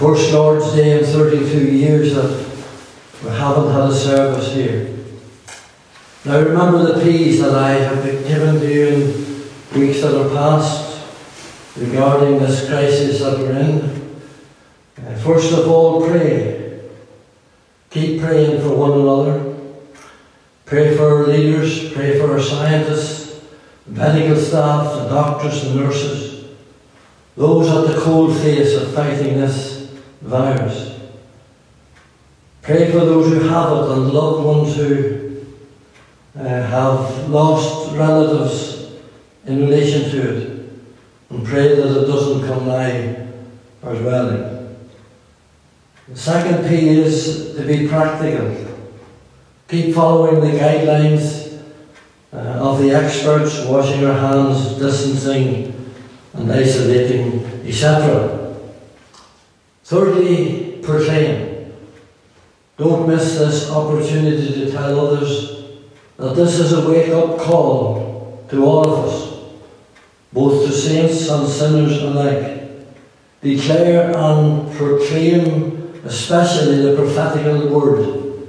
first Lord's Day in 32 years that we haven't had a service here. Now remember the pleas that I have given to you in weeks that are past regarding this crisis that we're in. Uh, first of all, pray. Keep praying for one another. Pray for our leaders, pray for our scientists, medical staff, the doctors and nurses, those at the cold face of fighting this virus. Pray for those who have it and loved ones who uh, have lost relatives in relation to it. And pray that it doesn't come nigh our dwelling. The second P is to be practical. Keep following the guidelines uh, of the experts, washing your hands, distancing, and isolating, etc. Thirdly, proclaim. Don't miss this opportunity to tell others that this is a wake up call to all of us, both to saints and sinners alike. Declare and proclaim, especially the prophetical word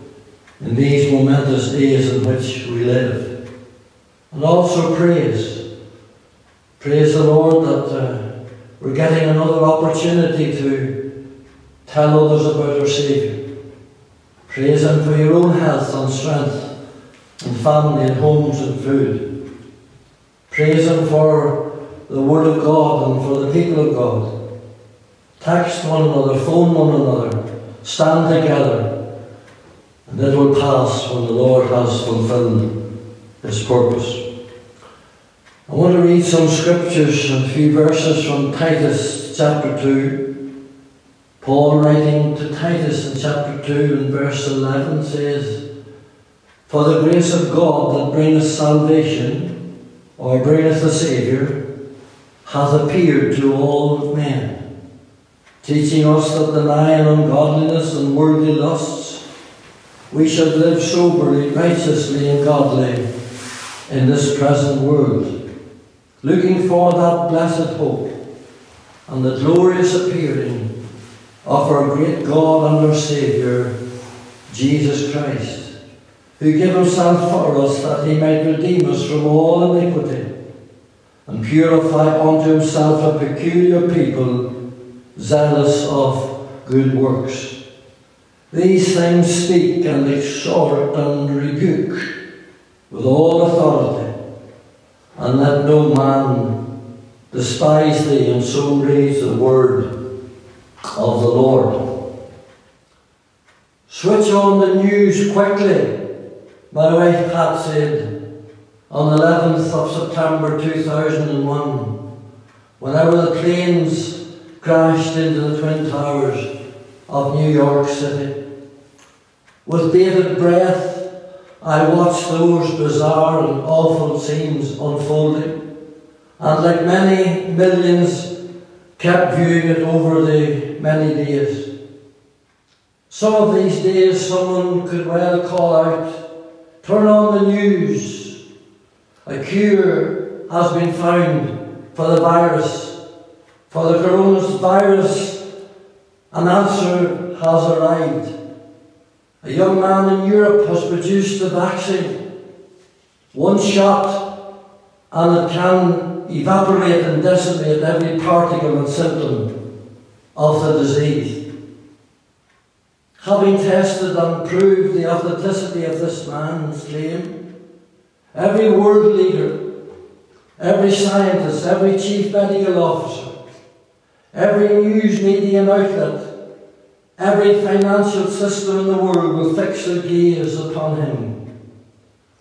in these momentous days in which we live. And also praise. Praise the Lord that uh, we're getting another opportunity to tell others about our Saviour. Praise Him for your own health and strength, and family and homes and food. Praise Him for the Word of God and for the people of God. Text one another, phone one another, stand together and it will pass when the Lord has fulfilled his purpose. I want to read some scriptures, and a few verses from Titus chapter 2. Paul writing to Titus in chapter 2 and verse 11 says, For the grace of God that bringeth salvation, or bringeth the Saviour, hath appeared to all men, teaching us that denying ungodliness and worldly lusts, we should live soberly, righteously, and godly in this present world, looking for that blessed hope and the glorious appearing of our great God and our Saviour, Jesus Christ, who gave himself for us that he might redeem us from all iniquity and purify unto himself a peculiar people zealous of good works. These things speak and exhort and rebuke with all authority, and let no man despise thee, and so raise the word of the Lord. Switch on the news quickly, my wife Pat said on the 11th of September 2001, whenever the planes crashed into the Twin Towers of New York City. With bated breath, I watched those bizarre and awful scenes unfolding, and like many millions, kept viewing it over the many days. Some of these days, someone could well call out, Turn on the news. A cure has been found for the virus. For the coronavirus, an answer has arrived. A young man in Europe has produced a vaccine. One shot, and it can evaporate and decimate every particle and symptom of the disease. Having tested and proved the authenticity of this man's claim, every world leader, every scientist, every chief medical officer, every news media outlet, Every financial system in the world will fix their gaze upon him.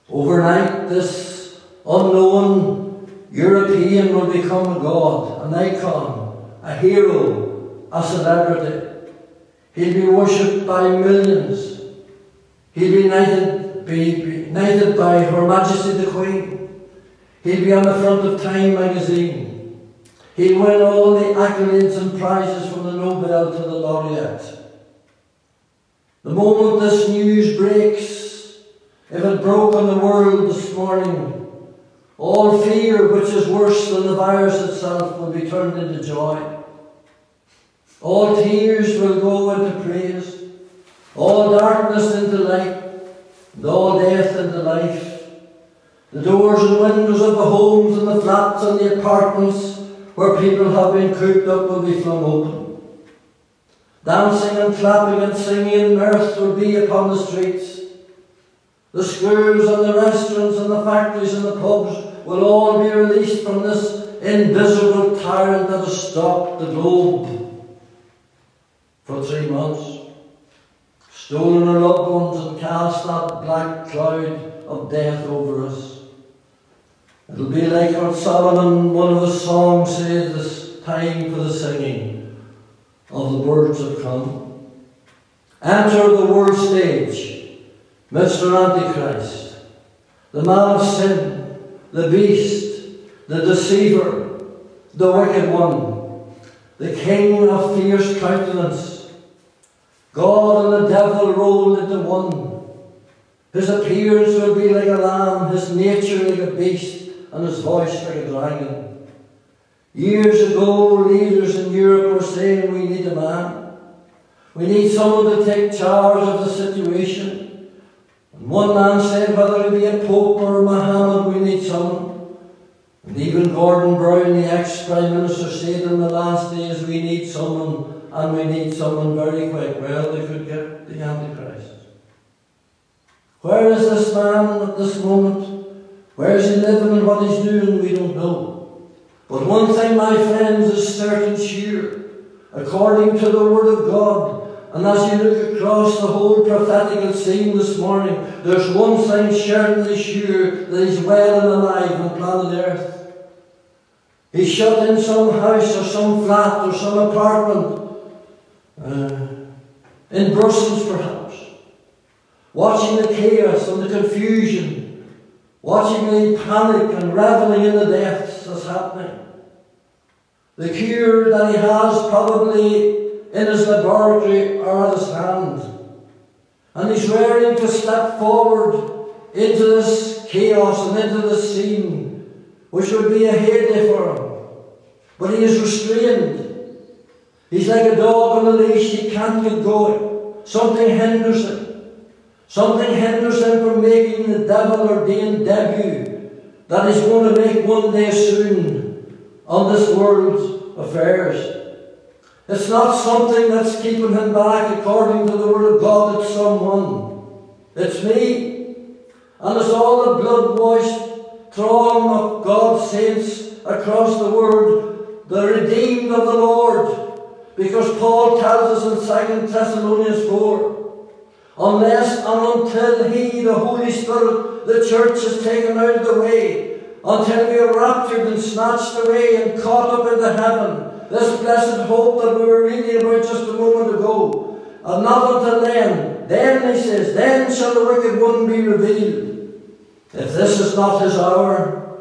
Overnight, this unknown European will become a god, an icon, a hero, a celebrity. He'll be worshipped by millions. He'll be knighted, be knighted by Her Majesty the Queen. He'll be on the front of Time magazine. He'll win all the accolades and prizes from the Nobel to the laureate. The moment this news breaks, if it broke on the world this morning, all fear, which is worse than the virus itself, will be turned into joy. All tears will go into praise, all darkness into light, and all death into life. The doors and windows of the homes and the flats and the apartments where people have been cooped up will be flung open. Dancing and clapping and singing and mirth will be upon the streets. The schools and the restaurants and the factories and the pubs will all be released from this invisible tyrant that has stopped the globe for three months. Stolen our loved ones and cast that black cloud of death over us. It'll be like what Solomon, one of the songs, said this time for the singing of the words have come. Enter the world stage, Mr. Antichrist, the man of sin, the beast, the deceiver, the wicked one, the king of fierce countenance. God and the devil rolled into one. His appearance will be like a lamb, his nature like a beast and his voice like a dragon. Years ago, leaders in Europe were saying we need a man. We need someone to take charge of the situation. One man said, whether it be a Pope or a Muhammad, we need someone. And even Gordon Brown, the ex-Prime Minister, said in the last days, we need someone, and we need someone very quick. Well, they could get the Antichrist. Where is this man at this moment? Where is he living and what he's doing, we don't know. But one thing, my friends, is certain sure, according to the Word of God, and as you look across the whole prophetical scene this morning, there's one thing certainly sure that he's well and alive on planet Earth. He's shut in some house or some flat or some apartment, uh, in Brussels perhaps, watching the chaos and the confusion watching the panic and reveling in the deaths that's happening. The cure that he has probably in his laboratory or his hand. And he's raring to step forward into this chaos and into this scene, which would be a heyday for him. But he is restrained. He's like a dog on a leash, he can't get going. Something hinders him. Something hinders him from making the devil ordained debut that he's going to make one day soon on this world's affairs. It's not something that's keeping him back according to the Word of God, it's someone. It's me. And it's all the blood washed throng of God's saints across the world, the redeemed of the Lord. Because Paul tells us in 2 Thessalonians 4 Unless and until He, the Holy Spirit, the church is taken out of the way, until we are raptured and snatched away and caught up into heaven, this blessed hope that we were reading about just a moment ago, and not until then, then he says, then shall the wicked one be revealed. If this is not his hour,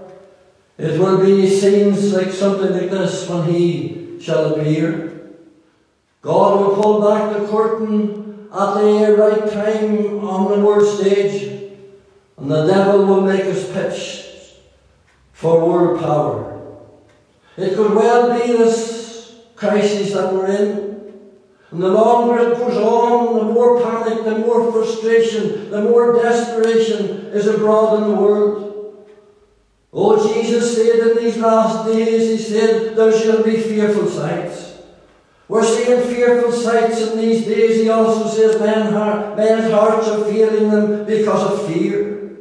it will be scenes like something like this when he shall appear. God will pull back the curtain at the right time on the world stage, and the devil will make us pitch for world power. It could well be this crisis that we're in. And the longer it goes on, the more panic, the more frustration, the more desperation is abroad in the world. Oh, Jesus said in these last days, He said, there shall be fearful sights. We're seeing fearful sights in these days. He also says men heart, men's hearts are failing them because of fear.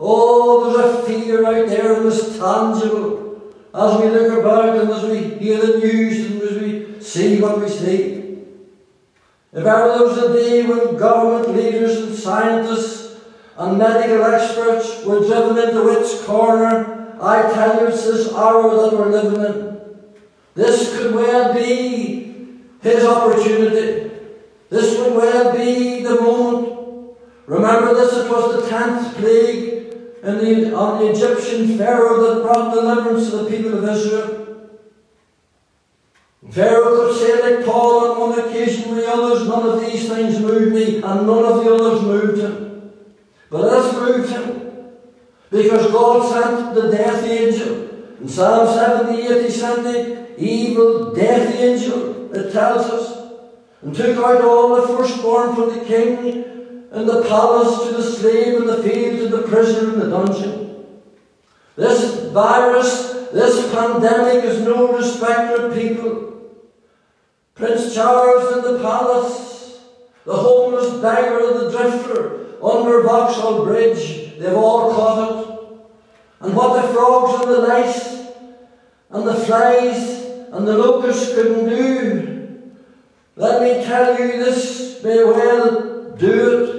Oh, there's a fear out there it's tangible as we look about and as we hear the news and as we see what we see. If ever there was a day when government leaders and scientists and medical experts were driven into its corner, I tell you it's this hour that we're living in. This could well be his opportunity. This could well be the moment. Remember this, it was the tenth plague the, on the Egyptian Pharaoh that brought deliverance to the people of Israel. Pharaoh could say like Paul on one occasion the others, none of these things moved me, and none of the others moved him. But this moved him. Because God sent the death angel. In Psalm 78 he sent the evil death angel it tells us, and took out all the firstborn from the king in the palace to the slave in the field to the prisoner in the dungeon. This virus, this pandemic is no respecter of people. Prince Charles in the palace, the homeless beggar and the drifter under Vauxhall Bridge, they've all caught it. And what the frogs and the lice and the flies and the locusts couldn't do, let me tell you this may well do it.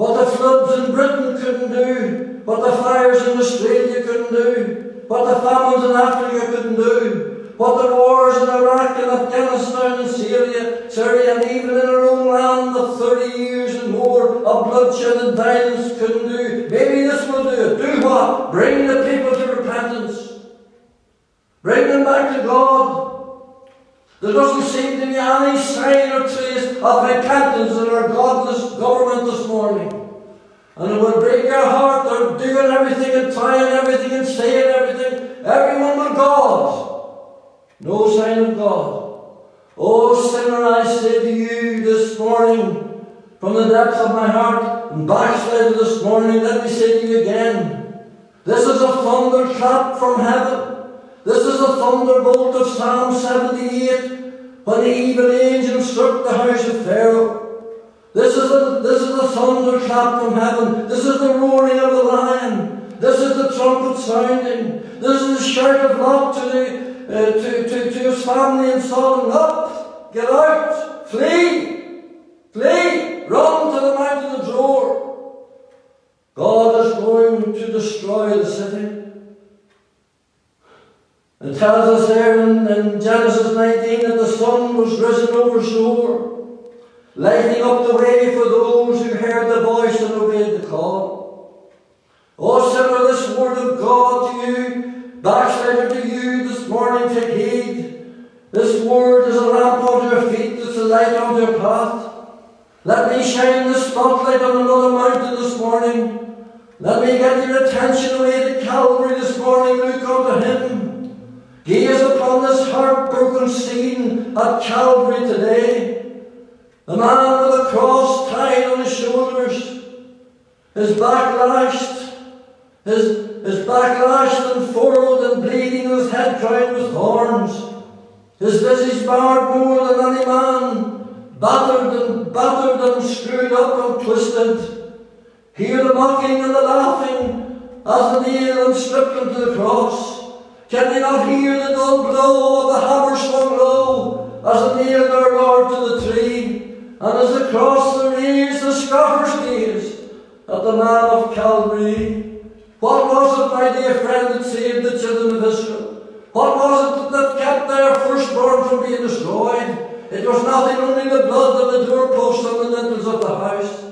What the floods in Britain couldn't do, what the fires in Australia couldn't do, what the famines in Africa couldn't do, what the wars in Iraq and Afghanistan and Syria, Syria and even in our own land of 30 years and more of bloodshed and violence couldn't do. Maybe this will do it. Do what? Bring the people to repentance. Bring them back to God. There doesn't seem to be any sign or trace of repentance in our godless government this morning. And it will break your heart. They're doing everything and trying everything and saying everything. Everyone but God. No sign of God. Oh, sinner, I say to you this morning, from the depths of my heart, and backslid this morning, let me say to you again, this is a thunderclap from heaven. This is a thunderbolt of Psalm 78 when the evil angel struck the house of Pharaoh. This is a, this is a thunderclap from heaven. This is the roaring of the lion. This is the trumpet sounding. This is the shout of Lot to, the, uh, to, to, to his family and son. Lot, get out, flee, flee, run to the mountain of Zoar. God is going to destroy the city. It tells us there in, in, Genesis 19 that the sun was risen over Zoar, lighting up the way for those who heard the voice and obeyed the call. Oh, sinner, this word of God to you, backslider to you this morning, take heed. This word is a lamp unto your feet, it's a light unto your path. Let me shine the spotlight on another mountain this morning. Let me get your attention away to Calvary this morning. Look unto Him. Gaze upon this heartbroken scene at Calvary today. The man with a cross tied on his shoulders, his back lashed, his, his back lashed and furrowed and bleeding, his head crowned with thorns, his visage barred more than any man, battered and battered and screwed up and twisted. Hear the mocking and the laughing as the nail and stripped him to the cross. Can they not hear the dull blow of the hammer swung low as it nailed our Lord to the tree? And as the cross the raised, the scoffers gazed at the man of Calvary. What was it, my dear friend, that saved the children of Israel? What was it that kept their firstborn from being destroyed? It was nothing only the blood of the doorposts and the lintels of the house.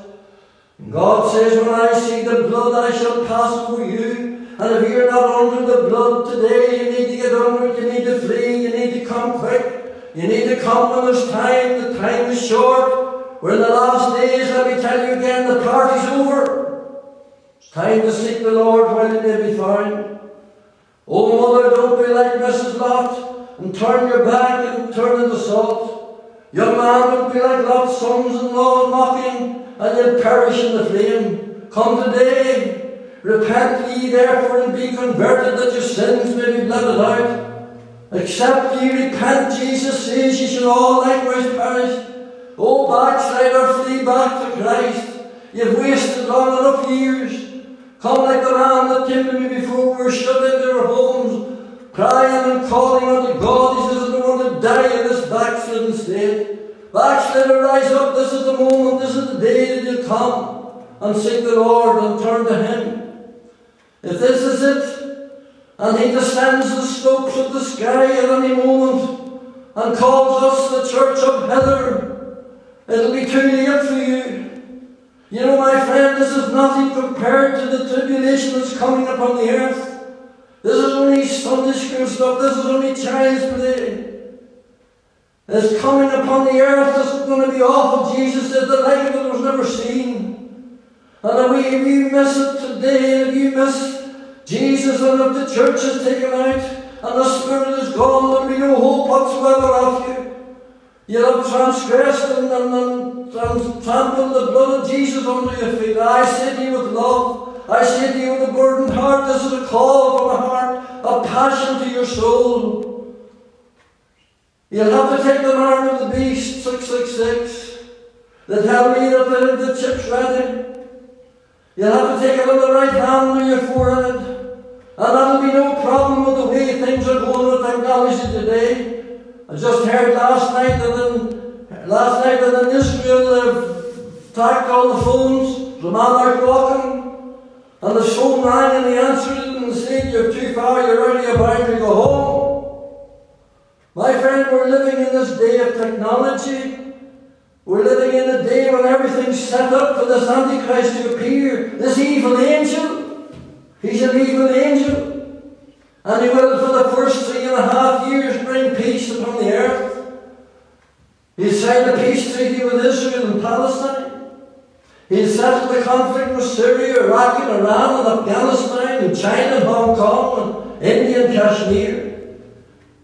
God says, When I see the blood, I shall pass over you. And if you're not under the blood today, you need to get under it, you need to flee, you need to come quick. You need to come when there's time, the time is short. We're in the last days, let me tell you again, the party's over. It's time to seek the Lord while he may be found. Oh, mother, don't be like Mrs. Lot and turn your back and turn into salt. Young man, don't be like Lot's sons-in-law mocking, and you'll perish in the flame. Come today, Repent ye therefore and be converted that your sins may be blotted out. Except ye repent, Jesus says, ye shall all likewise perish. O backslider, flee back to Christ. You've wasted long enough years. Come like the man that came to me before we were shut into our homes, crying and calling unto God. He says, I don't want to die in this backslidden state. Backslider, rise up. This is the moment, this is the day that you come and seek the Lord and turn to Him. If this is it, and he descends the slopes of the sky at any moment and calls us the church of Heather, it'll be too late for you. You know, my friend, this is nothing compared to the tribulation that's coming upon the earth. This is only Sunday school stuff. This is only child's play. It's coming upon the earth. This is going to be awful. Jesus said the like of it was never seen. And if you miss it today, if you miss Jesus and if the church is taken out, and the Spirit is gone, there'll be no hope whatsoever of you. You'll have transgressed and, and, and, trampled the blood of Jesus under your feet. I say to you with love, I say to you with a burdened heart, this is a call from a heart, a passion to your soul. You'll have to take the mark of the beast, 666. They tell me that the, the chip's ready. You'll have to take it on the right hand on your forehead. And that'll be no problem with the way things are going with technology today. I just heard last night that in, last night that in Israel they've tacked all the phones. The man out walking, and the phone rang and he answered it and said, You're too far, you're already about to go home. My friend, we're living in this day of technology. We're living in a day when everything's set up for this Antichrist to appear, this evil angel. He's an evil angel. And he will, for the first three and a half years, bring peace upon the earth. He signed a peace treaty with Israel and Palestine. He settled the conflict with Syria, Iraq, and Iran, and Afghanistan, and China, and Hong Kong, and India, and Kashmir.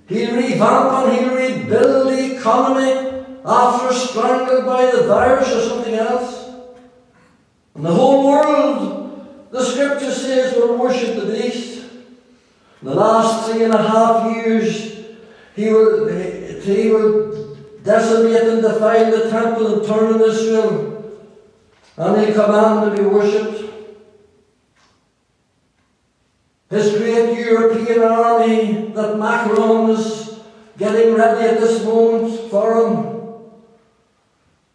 He'll revamp and he'll rebuild the economy after strangled by the virus or something else. And the whole world, the scripture says, will worship the beast the last three and a half years, he will, he will decimate and defile the temple and turn in Israel, and he'll command to be worshipped. His great European army that Macron is getting ready at this moment for him,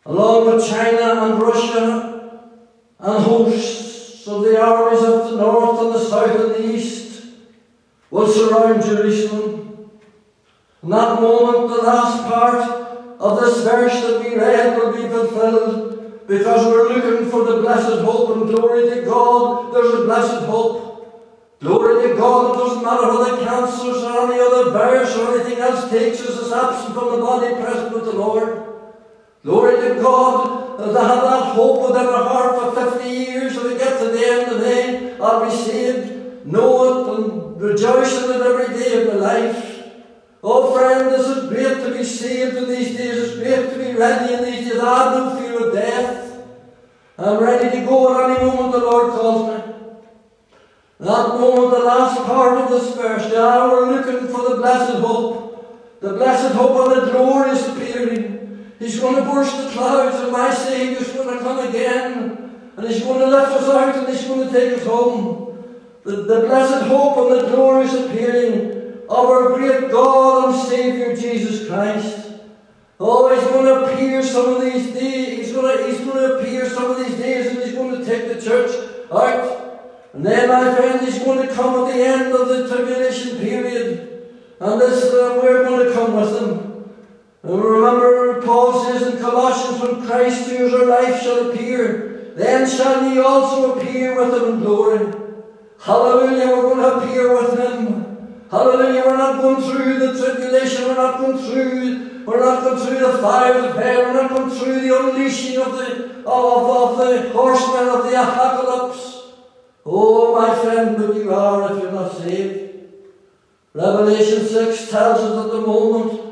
along with China and Russia and hosts of the armies of the north and the south and the east, will surround Jerusalem. In that moment, the last part of this verse that we read will be fulfilled because we're looking for the blessed hope and glory to God. There's a blessed hope. Glory to God, it doesn't matter how whether cancers or any other virus or anything else takes us as absent from the body present with the Lord. Glory to God, to have that hope within our heart for 50 years, if we get to the end of the day, I'll be saved. Know it and rejoicing in it every day of my life. Oh, friend, is great to be saved in these days. It's great to be ready in these days. I have no fear of death. I'm ready to go at any moment the Lord calls me. That moment, the last part of this verse, now we're looking for the blessed hope. The blessed hope of the glorious appearing. He's going to burst the clouds, and my Saviour's going to come again. And He's going to lift us out, and He's going to take us home the, the blessed hope and the glorious appearing of our great God and Saviour Jesus Christ. Oh, he's going to appear some of these days. He's going to, he's going to appear some of these days and he's going to take the church out. And then, my friend, he's going to come at the end of the tribulation period. And this, uh, we're going to come with him. Remember, Paul says in Colossians, when Christ, who is our life, shall appear, then shall ye also appear with him in glory. Hallelujah, we're going to appear with Him. Hallelujah, we're not going through the tribulation, we're not going through, we're not going through the fire of hell, we're not going through the unleashing of the of, of the horsemen of the apocalypse. Oh, my friend, but you are if you're not saved. Revelation 6 tells us at the moment,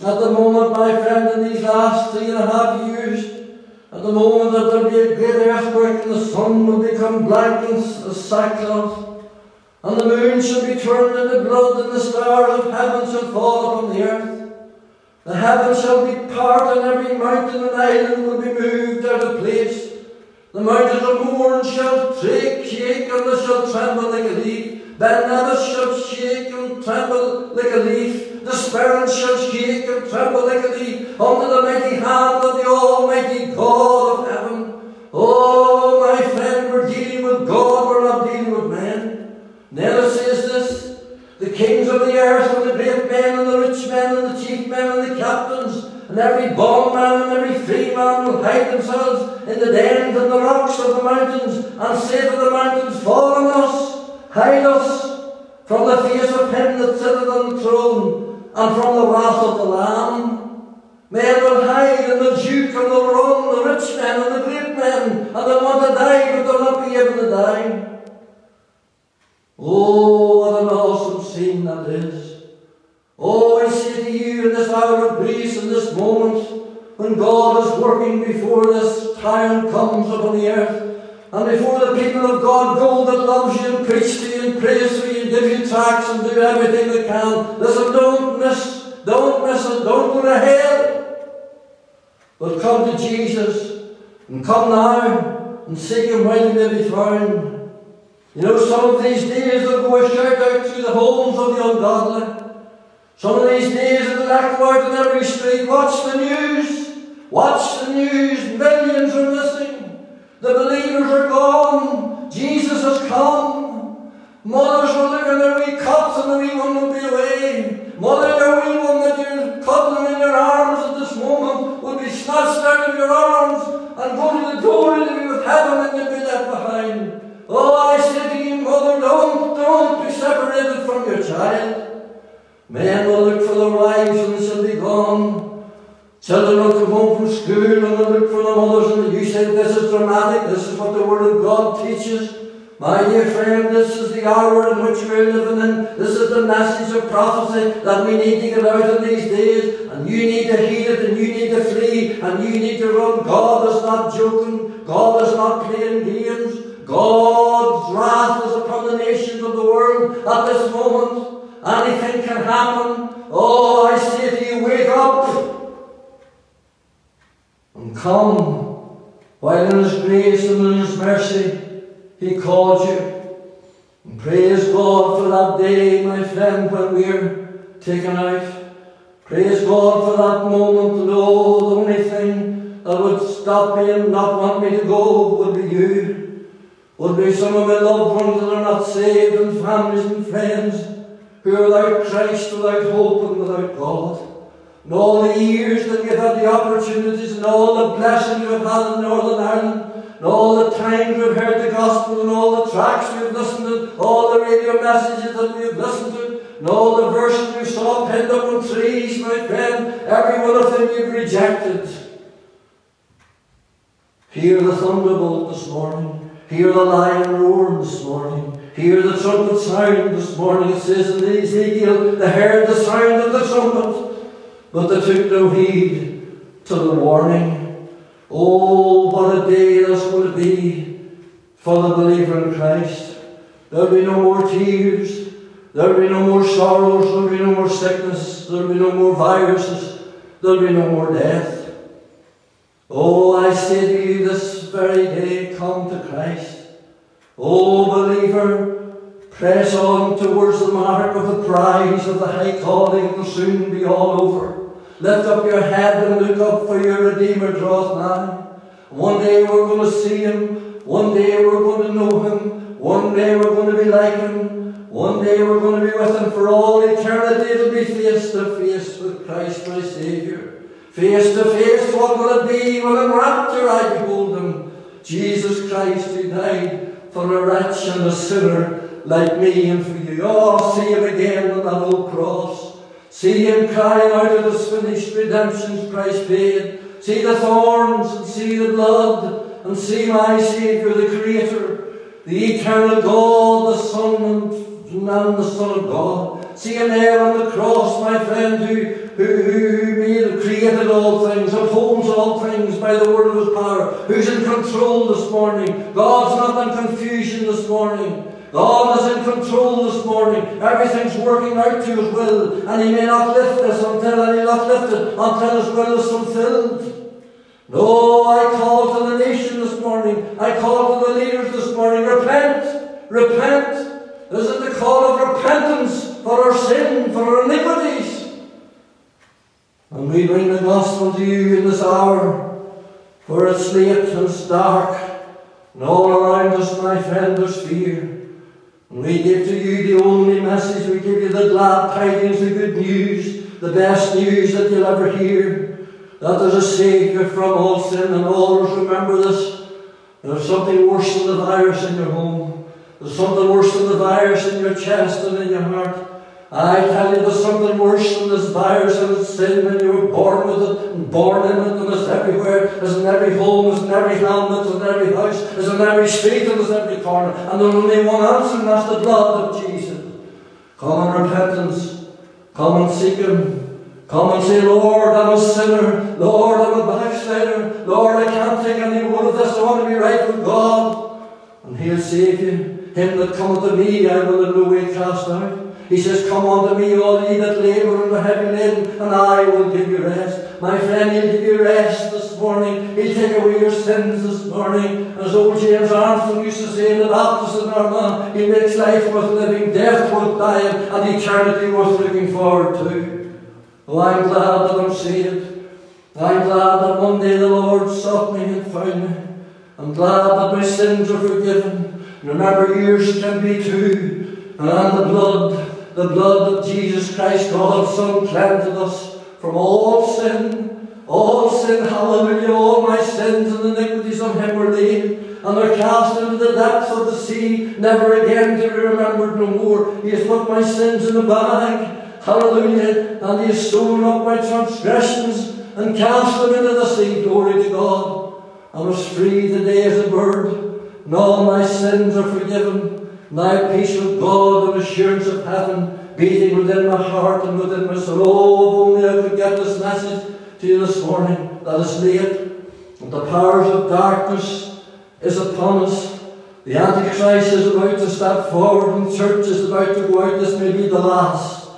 at the moment, my friend, in these last three and a half years, at the moment that there be a great earthquake and the sun will become black as sackcloth, and the moon shall be turned into blood, and the stars of heaven shall fall upon the earth. The heavens shall be part, and every mountain and island will be moved out of place. The mountains of Mourne shall shake, shake, and they shall tremble like a leaf. Ben Nevis shall shake and tremble like a leaf. The Sperrins shall shake and tremble like leaf under the mighty hand of the Almighty God of heaven. Oh, my friend, we're dealing with God, we're not dealing with men. It says this the kings of the earth, and the great men, and the rich men, and the chief men, and the captains, and every bondman and every free man will hide themselves in the dens and the rocks of the mountains, and say to the mountains, Fall on us, hide us from the face of him that sitteth on the throne and from the wrath of the Lamb. Men will hide, and the duke, and they'll the rich men, and the great men, and they want to die, but they'll not be able to die. Oh, what an awesome scene that is. Oh, I say to you, in this hour of grace, in this moment, when God is working before this tyrant comes upon the earth, and before the people of God go that loves you and preach to you, and prays for you give you tracts and do everything they can. Listen, don't miss, don't miss it, don't go to hell. But come to Jesus and come now and seek him while he may be found. You know, some of these days they'll go a shout out through the homes of the ungodly. Some of these days it'll echo out in every street. Watch the news. Watch the news. Millions are missing. The believers are gone. Jesus has come. Will look at their wee cots and the wee one will be away. Mother, your wee mercy He called you. And praise God for that day, my friend, when we're taken out. Praise God for that moment. No, the only thing that would stop me and not want me to go would be you. Would be some of my loved ones that are not saved, and families and friends who are without Christ, without hope, and without God. And all the years that you've had the opportunities, and all the blessing you have had in Northern Ireland, and all the times we've heard the gospel, and all the tracks we've listened to, all the radio messages that we've listened to, and all the verses we saw pinned up on trees, my friend, every one of them you've rejected. Hear the thunderbolt this morning. Hear the lion roar this morning. Hear the trumpet sound this morning. It says in Ezekiel, they heard the sound of the trumpet, but they took no heed to the warning. Oh, what a day going to be for the believer in Christ. There'll be no more tears. There'll be no more sorrows. There'll be no more sickness. There'll be no more viruses. There'll be no more death. Oh, I say to you this very day, come to Christ. Oh, believer, press on towards the mark of the prize of the high calling will soon be all over. Lift up your head and look up, for your Redeemer draws nigh. One day we're going to see him. One day we're going to know him. One day we're going to be like him. One day we're going to be with him for all eternity. It'll be face to face with Christ my Saviour. Face to face, what will it be when in rapture I behold him? Jesus Christ who died for a wretch and a sinner like me and for you. Oh, see him again on that old cross. See him crying out, It is finished, redemption's price paid. See the thorns and see the blood and see my Saviour, the Creator, the eternal God, the Son and, and the Son of God. See him there on the cross, my friend, who who, who made, created all things, upholds all things by the word of his power, who's in control this morning. God's not in confusion this morning. God is in control this morning. Everything's working out to his will, and he may not lift us until he'll not lift it until his will is fulfilled. No, I call to the nation this morning. I call to the leaders this morning. Repent! Repent! This is the call of repentance for our sin, for our iniquities. And we bring the gospel to you in this hour, for it's late and it's dark, and all around us, my friend, there's fear. We give to you the only message, we give you the glad tidings, the good news, the best news that you'll ever hear, that there's a Saviour from all sin, and always remember this, there's something worse than the virus in your home. There's something worse than the virus in your chest and in your heart. I tell you, there's something worse than this virus and it's sin when you were born with it and born in it and it's everywhere. It's in every home, it's in every helmet, it's in every house, it's in every street and it's in every corner. And there's only one answer and that's the blood of Jesus. Come in repentance. Come and seek Him. Come and say, Lord, I'm a sinner. Lord, I'm a backslider. Lord, I can't take any more of this. I want to be right with God. And He'll save you. Him that cometh to me, I will in no way cast out. He says, Come unto me, all ye that labour and are heavy laden, and I will give you rest. My friend, he'll give you rest this morning. He'll take away your sins this morning. As old James Armstrong used to say in the Baptist in Armagh, he makes life worth living, death worth dying, and eternity worth looking forward to. Oh, I'm glad that I'm saved. I'm glad that one day the Lord sought me and found me. I'm glad that my sins are forgiven. Remember, yours can be too. And the blood the blood of Jesus Christ, God's Son, cleansed us from all sin. All sin, hallelujah, all my sins and iniquities on him were laid, and are cast into the depths of the sea, never again to be remembered no more. He has put my sins in a bag, hallelujah, and he has stolen up my transgressions and cast them into the sea. Glory to God. I was free today as a bird, and all my sins are forgiven. My peace with God and assurance of heaven beating within my heart and within my soul. Oh, if only I could get this message to you this morning. Us lay it. And the powers of darkness is upon us. The Antichrist is about to step forward and the church is about to go out. This may be the last.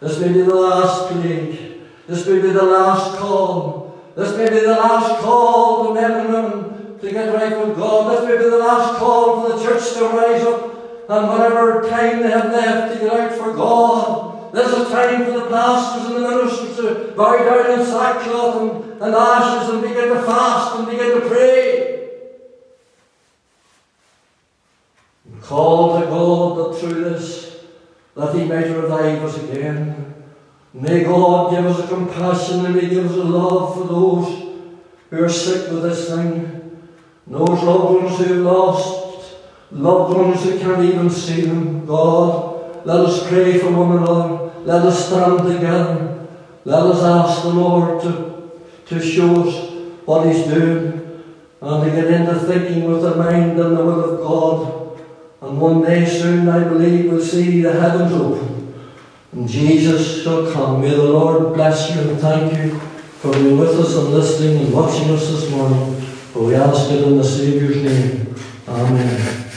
This may be the last plague. This may be the last call. This may be the last call to men and women to get right with God. This may be the last call for the church to rise up and whatever time they have left to get out for God. There's a time for the pastors and the ministers to bow down in sackcloth and, and ashes and begin to fast and begin to pray. Call to God that through this, that He might revive us again. May God give us a compassion and may give us a love for those who are sick with this thing, those loved ones who have lost loved ones that can't even see them. God, let us pray for one another. Let us stand together. Let us ask the Lord to, to show us what He's doing and to get into thinking with the mind and the will of God. And one day soon, I believe, we'll see the heavens open. And Jesus shall come. May the Lord bless you and thank you for being with us and listening and watching us this morning. For we ask it in the Saviour's name. Amen.